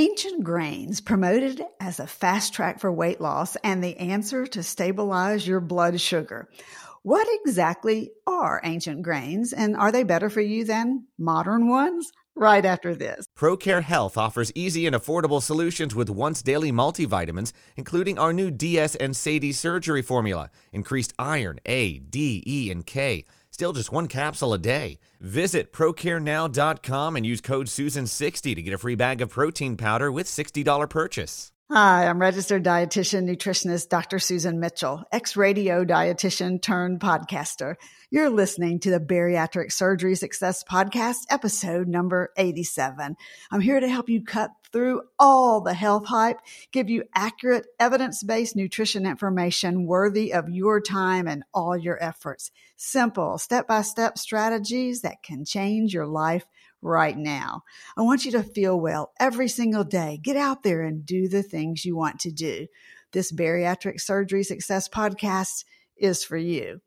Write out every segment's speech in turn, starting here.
Ancient grains promoted as a fast track for weight loss and the answer to stabilize your blood sugar. What exactly are ancient grains and are they better for you than modern ones? Right after this. ProCare Health offers easy and affordable solutions with once daily multivitamins, including our new DS and SADie surgery formula, increased iron, A, D, E, and K Still just one capsule a day. Visit procarenow.com and use code SUSAN60 to get a free bag of protein powder with $60 purchase. Hi, I'm registered dietitian nutritionist Dr. Susan Mitchell, ex radio dietitian turned podcaster. You're listening to the Bariatric Surgery Success Podcast, episode number 87. I'm here to help you cut through all the health hype, give you accurate, evidence based nutrition information worthy of your time and all your efforts. Simple, step by step strategies that can change your life right now. I want you to feel well every single day. Get out there and do the things you want to do. This Bariatric Surgery Success Podcast is for you.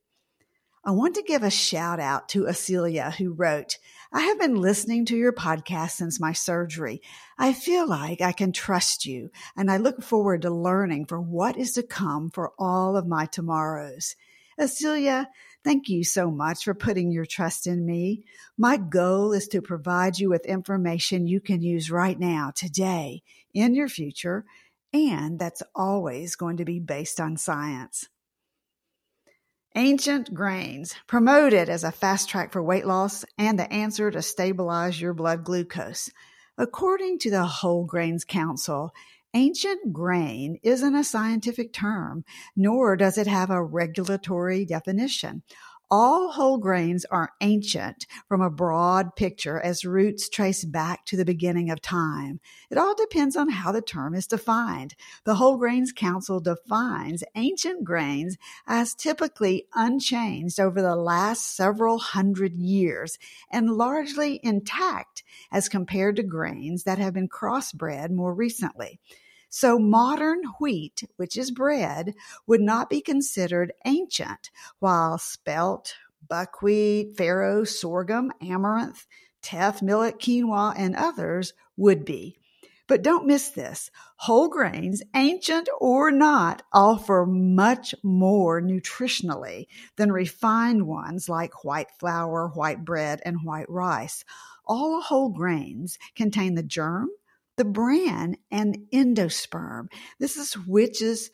I want to give a shout out to Acelia who wrote, I have been listening to your podcast since my surgery. I feel like I can trust you and I look forward to learning for what is to come for all of my tomorrows. Acelia, thank you so much for putting your trust in me. My goal is to provide you with information you can use right now, today, in your future, and that's always going to be based on science. Ancient grains, promoted as a fast track for weight loss and the answer to stabilize your blood glucose. According to the Whole Grains Council, ancient grain isn't a scientific term, nor does it have a regulatory definition. All whole grains are ancient from a broad picture as roots trace back to the beginning of time. It all depends on how the term is defined. The Whole Grains Council defines ancient grains as typically unchanged over the last several hundred years and largely intact as compared to grains that have been crossbred more recently. So modern wheat, which is bread, would not be considered ancient, while spelt, buckwheat, farro, sorghum, amaranth, teff, millet, quinoa, and others would be. But don't miss this. Whole grains, ancient or not, offer much more nutritionally than refined ones like white flour, white bread, and white rice. All whole grains contain the germ, the bran and endosperm. This is which is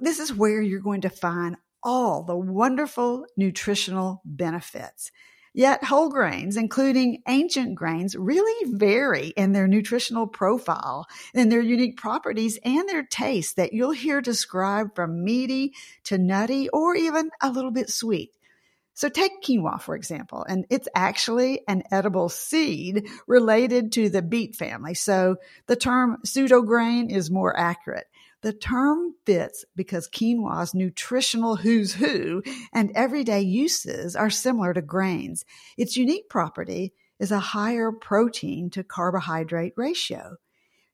this is where you're going to find all the wonderful nutritional benefits. Yet whole grains, including ancient grains, really vary in their nutritional profile and their unique properties and their taste that you'll hear described from meaty to nutty or even a little bit sweet. So take quinoa, for example, and it's actually an edible seed related to the beet family. So the term pseudograin is more accurate. The term fits because quinoa's nutritional who's who and everyday uses are similar to grains. Its unique property is a higher protein to carbohydrate ratio.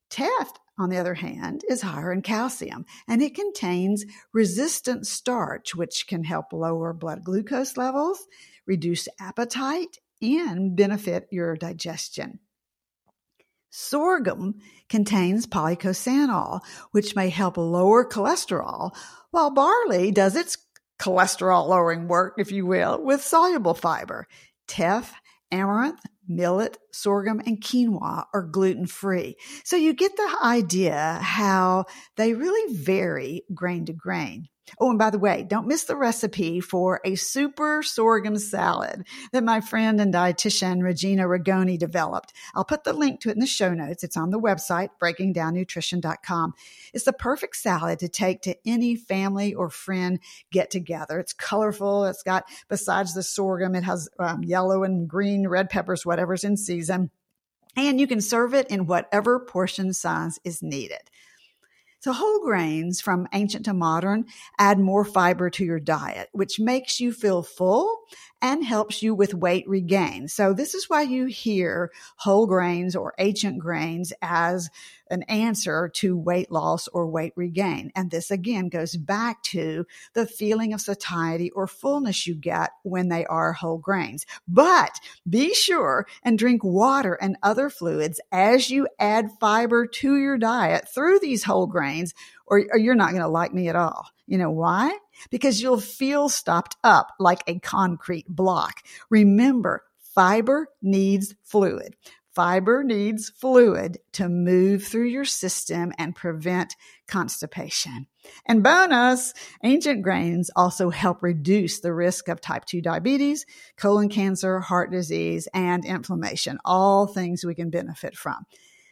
Teff on the other hand, is higher in calcium and it contains resistant starch, which can help lower blood glucose levels, reduce appetite, and benefit your digestion. Sorghum contains policosanol, which may help lower cholesterol, while barley does its cholesterol lowering work, if you will, with soluble fiber. Teff, amaranth, millet, sorghum, and quinoa are gluten free. So you get the idea how they really vary grain to grain. Oh, and by the way, don't miss the recipe for a super sorghum salad that my friend and dietitian Regina Ragone developed. I'll put the link to it in the show notes. It's on the website, breakingdownnutrition.com. It's the perfect salad to take to any family or friend get together. It's colorful. It's got, besides the sorghum, it has um, yellow and green, red peppers, whatever's in season. And you can serve it in whatever portion size is needed. So whole grains from ancient to modern add more fiber to your diet, which makes you feel full and helps you with weight regain. So this is why you hear whole grains or ancient grains as an answer to weight loss or weight regain. And this again goes back to the feeling of satiety or fullness you get when they are whole grains. But be sure and drink water and other fluids as you add fiber to your diet through these whole grains, or, or you're not going to like me at all. You know why? Because you'll feel stopped up like a concrete block. Remember, fiber needs fluid. Fiber needs fluid to move through your system and prevent constipation. And bonus, ancient grains also help reduce the risk of type 2 diabetes, colon cancer, heart disease, and inflammation, all things we can benefit from.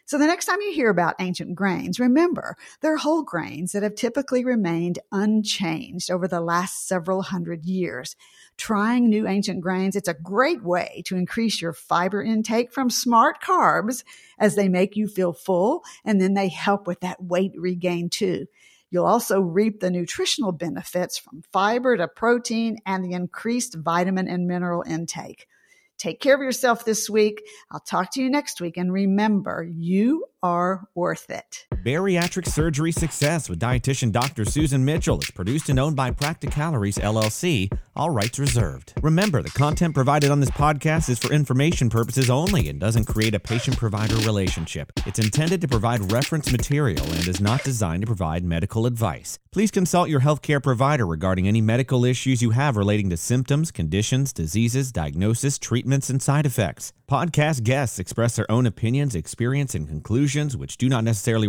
So the next time you hear about ancient grains, remember they're whole grains that have typically remained unchanged over the last several hundred years. Trying new ancient grains, it's a great way to increase your fiber intake from smart carbs as they make you feel full and then they help with that weight regain too. You'll also reap the nutritional benefits from fiber to protein and the increased vitamin and mineral intake. Take care of yourself this week. I'll talk to you next week. And remember, you are worth it. Bariatric Surgery Success with dietitian Dr. Susan Mitchell is produced and owned by Practicalories LLC, all rights reserved. Remember, the content provided on this podcast is for information purposes only and doesn't create a patient provider relationship. It's intended to provide reference material and is not designed to provide medical advice. Please consult your healthcare provider regarding any medical issues you have relating to symptoms, conditions, diseases, diagnosis, treatments, and side effects. Podcast guests express their own opinions, experience, and conclusions, which do not necessarily